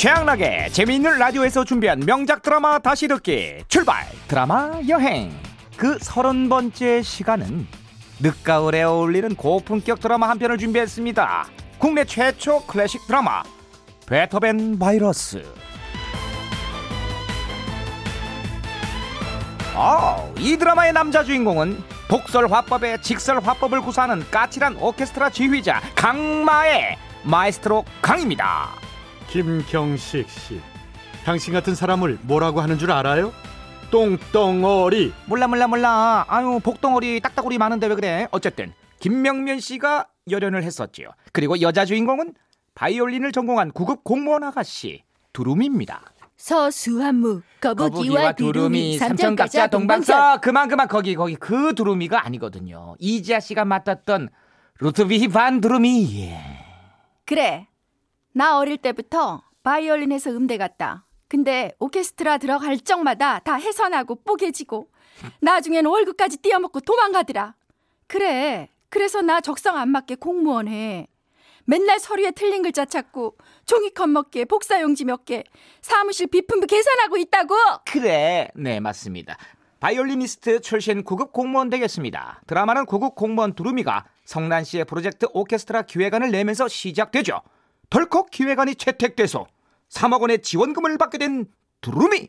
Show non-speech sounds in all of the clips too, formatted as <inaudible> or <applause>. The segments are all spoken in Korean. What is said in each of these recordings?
최양락의 재미있는 라디오에서 준비한 명작 드라마 다시 듣기 출발! 드라마 여행! 그 서른 번째 시간은 늦가을에 어울리는 고품격 드라마 한 편을 준비했습니다. 국내 최초 클래식 드라마 베토벤 바이러스. 어, 이 드라마의 남자 주인공은 독설 화법의 직설 화법을 구사하는 까칠한 오케스트라 지휘자 강마의 마에스트로 강입니다. 김경식 씨, 당신 같은 사람을 뭐라고 하는 줄 알아요? 똥덩어리. 몰라 몰라 몰라. 아유 복덩어리 딱딱우리 많은데 왜 그래? 어쨌든 김명면 씨가 열연을 했었지요. 그리고 여자 주인공은 바이올린을 전공한 구급 공무원 아가씨 두루미입니다. 서수한무 거북이와 두루미 삼천각자 동방서 그만 그만 거기 거기 그 두루미가 아니거든요. 이지아 씨가 맡았던 루트비히 반 두루미. 예. 그래 나 어릴 때부터 바이올린에서 음대 갔다 근데 오케스트라 들어갈 적마다 다 해산하고 뽀개지고 나중엔 월급까지 띄어먹고 도망가더라 그래 그래서 나 적성 안 맞게 공무원 해 맨날 서류에 틀린 글자 찾고 종이컵 몇 개, 복사용지 몇 개, 사무실 비품비 계산하고 있다고. 그래, 네 맞습니다. 바이올리니스트 출신 구급 공무원 되겠습니다. 드라마는 구급 공무원 두루미가 성난 씨의 프로젝트 오케스트라 기획안을 내면서 시작되죠. 덜컥 기획안이 채택돼서 3억 원의 지원금을 받게 된 두루미.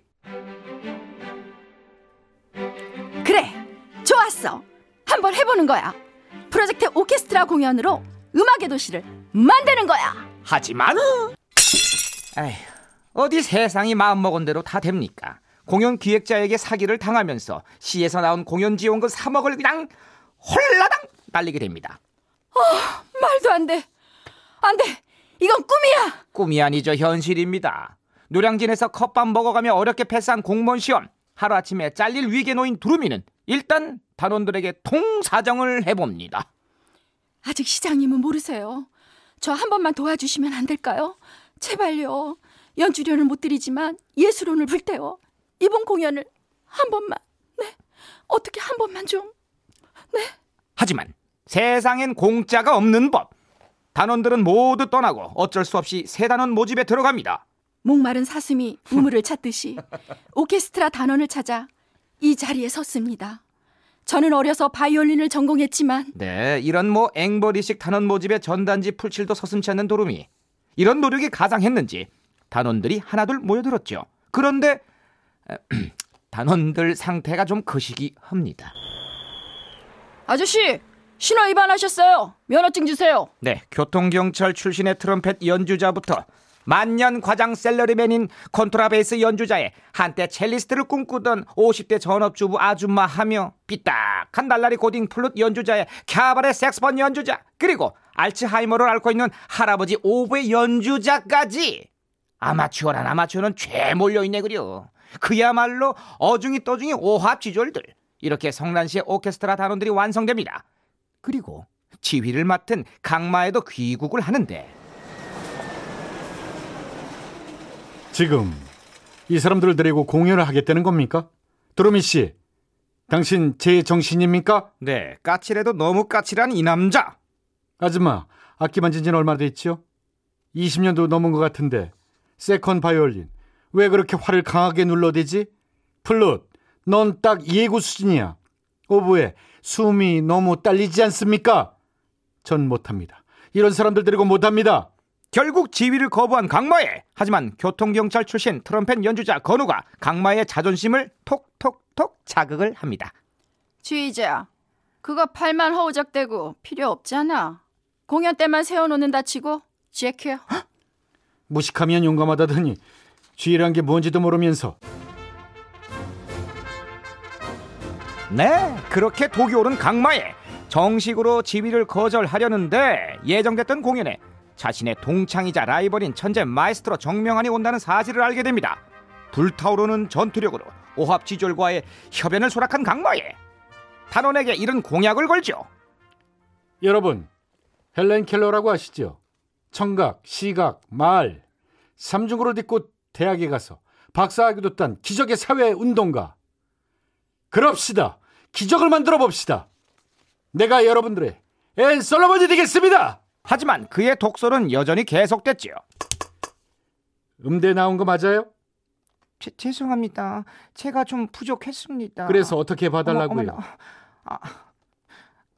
그래, 좋았어. 한번 해보는 거야. 프로젝트 오케스트라 공연으로 음악의 도시를 만드는 거야. 하지만 에휴, 어디 세상이 마음먹은 대로 다 됩니까? 공연 기획자에게 사기를 당하면서 시에서 나온 공연 지원금 3억을 그냥 홀라당 날리게 됩니다. 말도 안 돼. 안 돼. 이건 꿈이야. 꿈이 아니죠 현실입니다. 노량진에서 컵밥 먹어가며 어렵게 패스한 공무원 시험 하루아침에 잘릴 위기에 놓인 두루미는 일단 단원들에게 통사정을 해봅니다. 아직 시장님은 모르세요. 저 한 번만 도와주시면 안 될까요? 제발요. 연주료는 못 드리지만 예술혼을 불태워 이번 공연을 한 번만. 네. 어떻게 한 번만 좀. 하지만 세상엔 공짜가 없는 법. 단원들은 모두 떠나고 어쩔 수 없이 새 단원 모집에 들어갑니다. 목마른 사슴이 우물을 찾듯이 오케스트라 단원을 찾아 이 자리에 섰습니다. 저는 어려서 바이올린을 전공했지만 네, 이런 뭐 앵벌이식 단원 모집에 전단지 풀칠도 서슴치 않는 도루미. 이런 노력이 가장했는지 단원들이 하나둘 모여들었죠. 그런데 <clears throat> 단원들 상태가 좀 거시기 합니다. 아저씨 신호 위반하셨어요. 면허증 주세요. 네, 교통경찰 출신의 트럼펫 연주자부터 만년 과장 셀러리맨인 콘트라베이스 연주자에 한때 첼리스트를 꿈꾸던 50대 전업주부 아줌마 하며 삐딱한 날라리 고딩 플룻 연주자에 캬바레 색스폰 연주자 그리고 알츠하이머를 앓고 있는 할아버지 오보에 연주자까지 아마추어란 아마추어는 죄 몰려있네 그려 그야말로 어중이 떠중이 오합지졸들 이렇게 성난시의 오케스트라 단원들이 완성됩니다 그리고 지휘를 맡은 강마에도 귀국을 하는데 지금 이 사람들을 데리고 공연을 하겠다는 겁니까? 드로미 씨, 당신 제 정신입니까? 네, 까칠해도 너무 까칠한 이 남자. 아줌마, 악기 만진 지는 얼마나 됐죠? 20년도 넘은 것 같은데 second 바이올린 왜 그렇게 활을 강하게 눌러대지? 플룻, 넌 딱 예고 수준이야. 오보에 숨이 너무 딸리지 않습니까? 전 못합니다. 이런 사람들 데리고 못합니다. 결국 지휘를 거부한 강마에 하지만 교통경찰 출신 트럼펫 연주자 건우가 강마에 자존심을 톡톡톡 자극을 합니다. 주의자, 그거 팔만 허우적대고 필요 없잖아. 공연 때만 세워놓는 다 치고 제키야. 무식하면 용감하다더니 쥐란 게 뭔지도 모르면서 네, 그렇게 독이 오른 강마에 정식으로 지휘를 거절하려는데 예정됐던 공연에 자신의 동창이자 라이벌인 천재 마에스트로 정명환이 온다는 사실을 알게 됩니다. 불타오르는 전투력으로 오합지졸과의 협연을 수락한 강마에 단원에게 이런 공약을 걸죠. 여러분 헬렌 켈러라고 아시죠? 청각, 시각, 말 삼중고를 딛고 대학에 가서 박사학위도 딴 기적의 사회 운동가 그럽시다 기적을 만들어 봅시다 내가 여러분들의 앤 설리번이 되겠습니다 하지만 그의 독설은 여전히 계속됐지요. 음대 나온 거 맞아요? 제, 죄송합니다. 제가 좀 부족했습니다. 그래서 어떻게 봐달라고요? 어머. 아,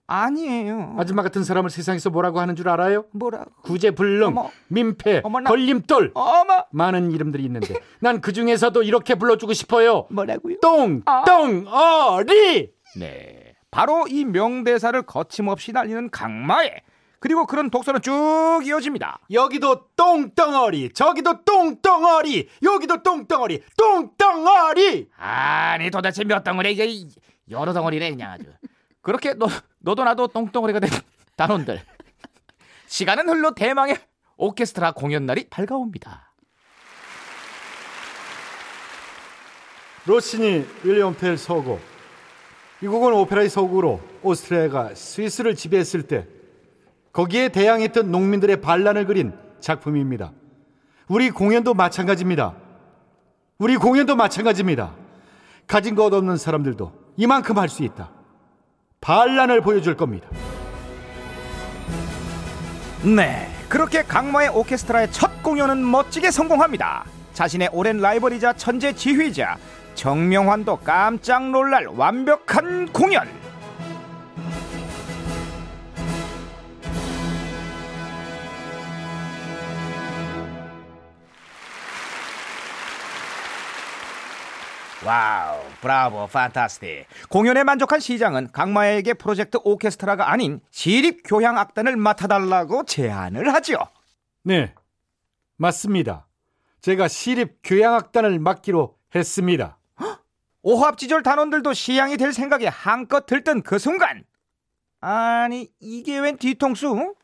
아니에요. 아줌마 같은 사람을 세상에서 뭐라고 하는 줄 알아요? 뭐라? 구제불능, 어머. 민폐, 어머나. 걸림돌 어머 많은 이름들이 있는데 난 그 중에서도 이렇게 불러주고 싶어요. 뭐라고요? 똥, 아. 똥, 어리. 네, 바로 이 명대사를 거침없이 날리는 강마에 그리고 그런 독서는 쭉 이어집니다. 여기도 똥덩어리, 저기도 똥덩어리, 여기도 똥덩어리, 똥덩어리. 아니 도대체 몇 덩어리 이게 이- 여러 덩어리네 그냥 아주. 그렇게 너 너도 나도 똥덩어리가 된 단원들. 시간은 흘러 대망의 오케스트라 공연 날이 밝아옵니다. 로시니 윌리엄 텔 서곡. 이 곡은 오페라의 서곡으로 오스트리아가 스위스를 지배했을 때 거기에 대항했던 농민들의 반란을 그린 작품입니다. 우리 공연도 마찬가지입니다. 우리 공연도 마찬가지입니다. 가진 것 없는 사람들도 이만큼 할 수 있다. 반란을 보여줄 겁니다. 네, 그렇게 강마의 오케스트라의 첫 공연은 멋지게 성공합니다. 자신의 오랜 라이벌이자 천재 지휘자 정명훈도 깜짝 놀랄 완벽한 공연. 와우, 브라보, fantastic. 공연에 만족한 시장은 강마에게 프로젝트 오케스트라가 아닌 시립 교향 악단을 맡아달라고 제안을 하죠. 네, 맞습니다. 제가 시립 교향악단을 맡기로 했습니다. 오합지졸 단원들도 시향이 될 생각에 한껏 들뜬 그 순간 아니 이게 웬 뒤통수?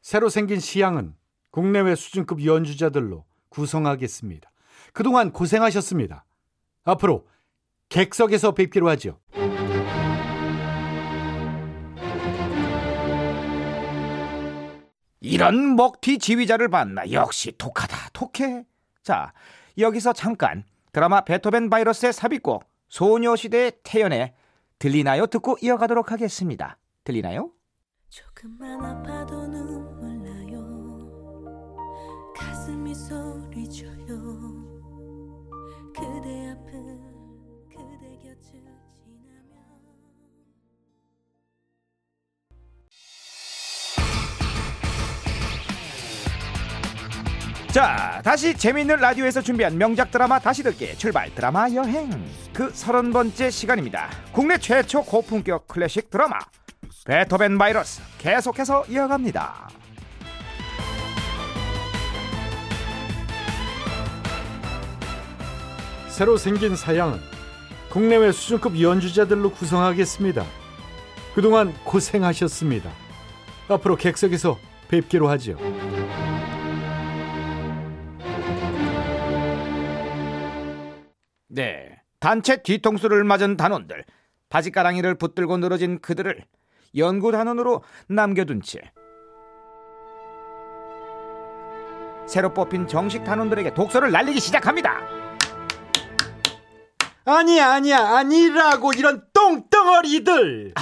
새로 생긴 시향은 국내외 수준급 연주자들로 구성하겠습니다. 그동안 고생하셨습니다. 앞으로 객석에서 뵙기로 하죠. 이런 먹튀 지휘자를 봤나 역시 독하다 독해 자 여기서 잠깐 드라마 베토벤 바이러스의 삽입곡 소녀시대의 태연에 들리나요? 듣고 이어가도록 하겠습니다. 들리나요? 조금만 아파도 눈물 나요. 가슴이 소리쳐요. 그대 앞을 자, 다시 재미있는 라디오에서 준비한 명작 드라마 다시 듣기 출발 드라마 여행 그 서른 번째 시간입니다. 국내 최초 고품격 클래식 드라마 베토벤 바이러스 계속해서 이어갑니다. 새로 생긴 사양은 국내외 수준급 연주자들로 구성하겠습니다. 그동안 고생하셨습니다. 앞으로 객석에서 뵙기로 하죠. 네, 단체 뒤통수를 맞은 단원들 바지가랑이를 붙들고 늘어진 그들을 연구 단원으로 남겨둔 채 새로 뽑힌 정식 단원들에게 독서를 날리기 시작합니다. 아니야 아니야 아니라고 이런 똥덩어리들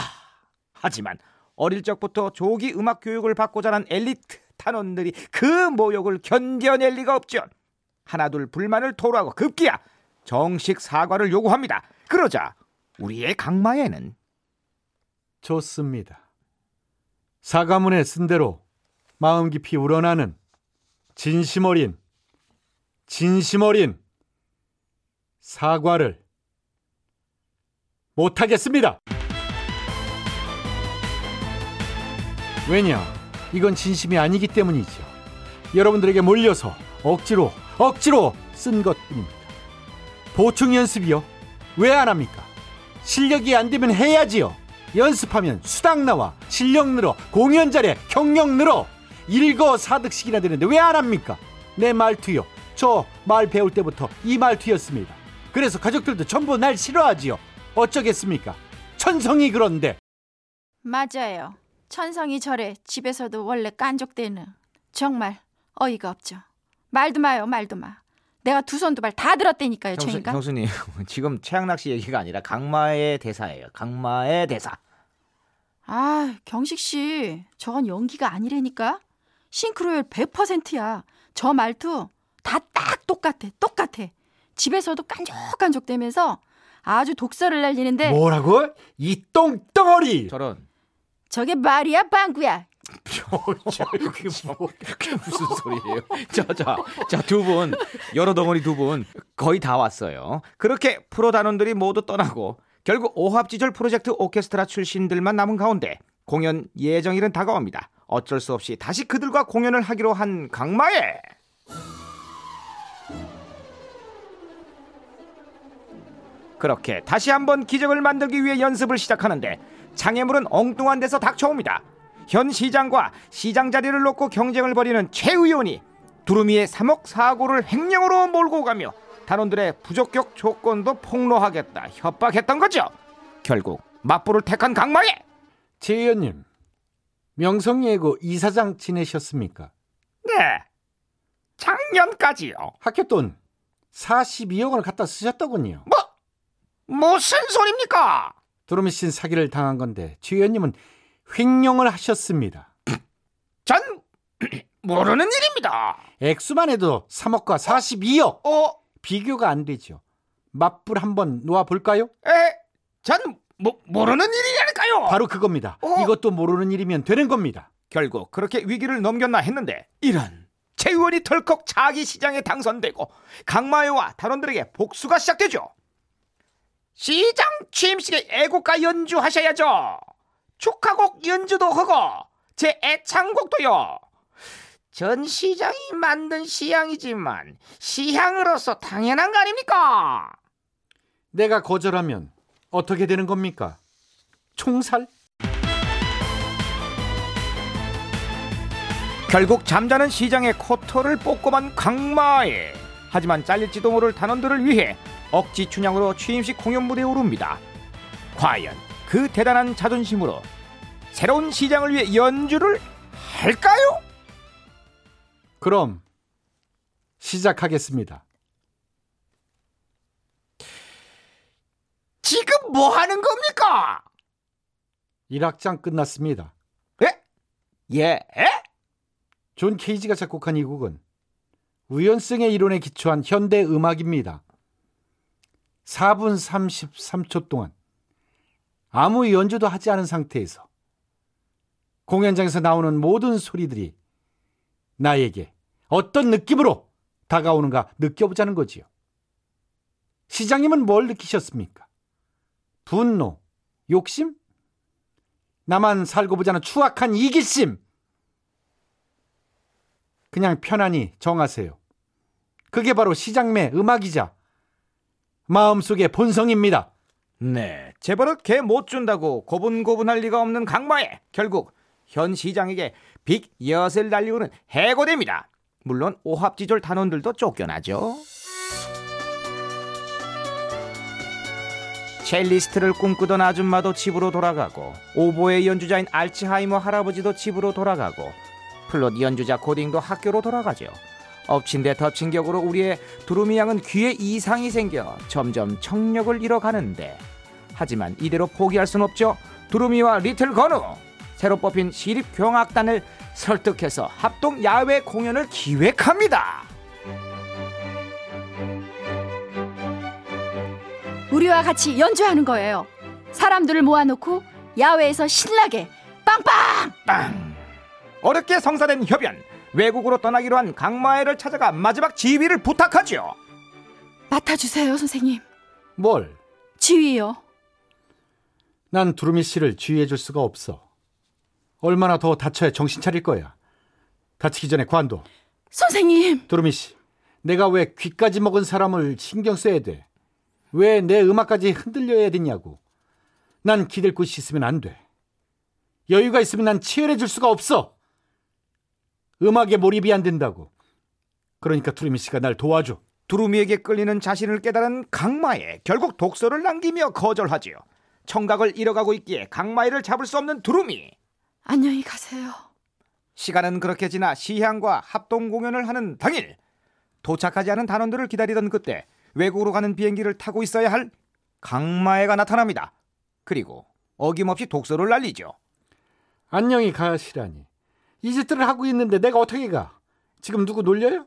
하지만 어릴 적부터 조기 음악 교육을 받고 자란 엘리트 단원들이 그 모욕을 견뎌낼 리가 없죠. 하나둘 불만을 토로하고 급기야 정식 사과를 요구합니다. 그러자 우리의 강마에는 좋습니다. 사과문에 쓴 대로 마음 깊이 우러나는 진심 어린 진심 어린 사과를 못하겠습니다. 왜냐? 이건 진심이 아니기 때문이죠. 여러분들에게 몰려서 억지로 억지로 쓴 것뿐입니다. 보충 연습이요? 왜 안 합니까? 실력이 안 되면 해야지요. 연습하면 수당 나와 실력 늘어 공연 잘해 경력 늘어 일거 사득식이나 되는데 왜 안 합니까? 내 말투요. 저 말 배울 때부터 이 말투였습니다. 그래서 가족들도 전부 날 싫어하지요. 어쩌겠습니까? 천성이 그런데 맞아요. 천성이 저래 집에서도 원래 깐족대는 정말 어이가 없죠. 말도 마요, 말도 마. 내가 두 손 두 발 다 들었다니까요, 저 인간. 형수님 <laughs> 지금 최양락 씨 얘기가 아니라 강마의 대사예요. 강마의 대사. 아, 경식 씨, 저건 연기가 아니라니까. 싱크로율 100%야. 저 말투 다 딱 똑같아. 똑같아. 집에서도 깐족깐족대면서 아주 독서를 날리는데 뭐라고? 이 똥덩어리! 저런 저게 말이야 빵구야. 그게 뭐 그게 무슨 소리예요? 자 자 자 두 분 여러 덩어리 두 분 거의 다 왔어요. 그렇게 프로 단원들이 모두 떠나고 결국 오합지졸 프로젝트 오케스트라 출신들만 남은 가운데 공연 예정일은 다가옵니다. 어쩔 수 없이 다시 그들과 공연을 하기로 한 강마에 그렇게 다시 한번 기적을 만들기 위해 연습을 시작하는데 장애물은 엉뚱한 데서 닥쳐옵니다. 현 시장과 시장 자리를 놓고 경쟁을 벌이는 최 의원이 두루미의 3억 사고를 횡령으로 몰고 가며 단원들의 부적격 조건도 폭로하겠다 협박했던 거죠. 결국 맞불을 택한 강마에 최 의원님, 명성예고 이사장 지내셨습니까? 네 작년까지요. 학교 돈 42억 원을 갖다 쓰셨더군요. 뭐 무슨 소립니까? 두루미 씨는 사기를 당한 건데 최 의원님은 횡령을 하셨습니다. 전 <clears throat> 모르는 일입니다. 액수만 해도 3억과 42억 어, 비교가 안 되죠. 맞불 한번 놓아 볼까요? 에, 전 모, 모르는 일이라니까요. 바로 그겁니다. 어? 이것도 모르는 일이면 되는 겁니다. 결국 그렇게 위기를 넘겼나 했는데 이런 최 의원이 덜컥 자기 시장에 당선되고 강마요와 단원들에게 복수가 시작되죠. 시장 취임식에 애국가 연주하셔야죠. 축하곡 연주도 하고 제 애창곡도요. 전 시장이 만든 시향이지만 시향으로서 당연한 거 아닙니까? 내가 거절하면 어떻게 되는 겁니까? 총살? 결국 잠자는 시장의 코털을 뽑고만 강마에 하지만 잘릴지도 모를 단원들을 위해 억지 춘향으로 취임식 공연 무대에 오릅니다. 과연 그 대단한 자존심으로 새로운 시장을 위해 연주를 할까요? 그럼 시작하겠습니다. 지금 뭐 하는 겁니까? 1악장 끝났습니다. 예? 예? 존 케이지가 작곡한 이 곡은 우연성의 이론에 기초한 현대 음악입니다. 4분 33초 동안 아무 연주도 하지 않은 상태에서 공연장에서 나오는 모든 소리들이 나에게 어떤 느낌으로 다가오는가 느껴보자는 거지요. 시장님은 뭘 느끼셨습니까? 분노, 욕심? 나만 살고 보자는 추악한 이기심? 그냥 편안히 정하세요. 그게 바로 시장매 음악이자 마음속의 본성입니다. 네, 재벌은 개 못 준다고 고분고분할 리가 없는 강마에 결국 현 시장에게 빅 엿을 날리고는 해고됩니다. 물론 오합지졸 단원들도 쫓겨나죠. 첼리스트를 꿈꾸던 아줌마도 집으로 돌아가고 오보에 연주자인 알츠하이머 할아버지도 집으로 돌아가고 플룻 연주자 고딩도 학교로 돌아가죠. 엎친 데 덮친 격으로 우리의 두루미 양은 귀에 이상이 생겨 점점 청력을 잃어가는데 하지만 이대로 포기할 순 없죠. 두루미와 리틀 건우 새로 뽑힌 시립교향악단을 설득해서 합동 야외 공연을 기획합니다. 우리와 같이 연주하는 거예요. 사람들을 모아놓고 야외에서 신나게 빵빵! 빵! 어렵게 성사된 협연 외국으로 떠나기로 한 강마애를 찾아가 마지막 지휘를 부탁하죠. 맡아주세요, 선생님. 뭘? 지휘요. 난 두루미 씨를 지휘해 줄 수가 없어. 얼마나 더 다쳐야 정신 차릴 거야. 다치기 전에 관둬. 선생님, 두루미 씨, 내가 왜 귀까지 먹은 사람을 신경 써야 돼? 왜 내 음악까지 흔들려야 되냐고. 난 기댈 곳이 있으면 안 돼. 여유가 있으면 난 치열해 줄 수가 없어. 음악에 몰입이 안 된다고. 그러니까 두루미 씨가 날 도와줘. 두루미에게 끌리는 자신을 깨달은 강마애 결국 독서를 남기며 거절하지요. 청각을 잃어가고 있기에 강마애를 잡을 수 없는 두루미. 안녕히 가세요. 시간은 그렇게 지나 시향과 합동 공연을 하는 당일 도착하지 않은 단원들을 기다리던 그때 외국으로 가는 비행기를 타고 있어야 할 강마애가 나타납니다. 그리고 어김없이 독서를 날리죠. 안녕히 가시라니. 이 짓들을 하고 있는데 내가 어떻게 가? 지금 누구 놀려요?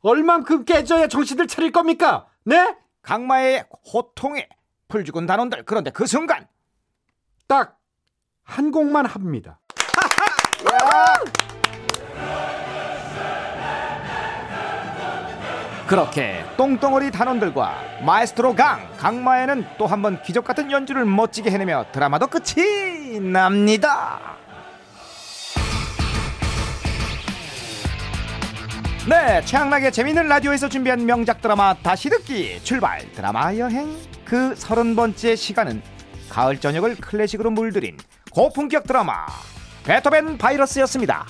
얼만큼 깨져야 정신을 차릴 겁니까? 네? 강마의 호통에 풀 죽은 단원들 그런데 그 순간 딱 한 곡만 합니다. <laughs> 그렇게 똥덩어리 단원들과 마에스트로 강 강마에는 또 한 번 기적 같은 연주를 멋지게 해내며 드라마도 끝이 납니다. 네, 최양락의 재미있는 라디오에서 준비한 명작 드라마 다시 듣기. 출발. 드라마 여행. 그 서른 번째 시간은 가을 저녁을 클래식으로 물들인 고품격 드라마 베토벤 바이러스였습니다.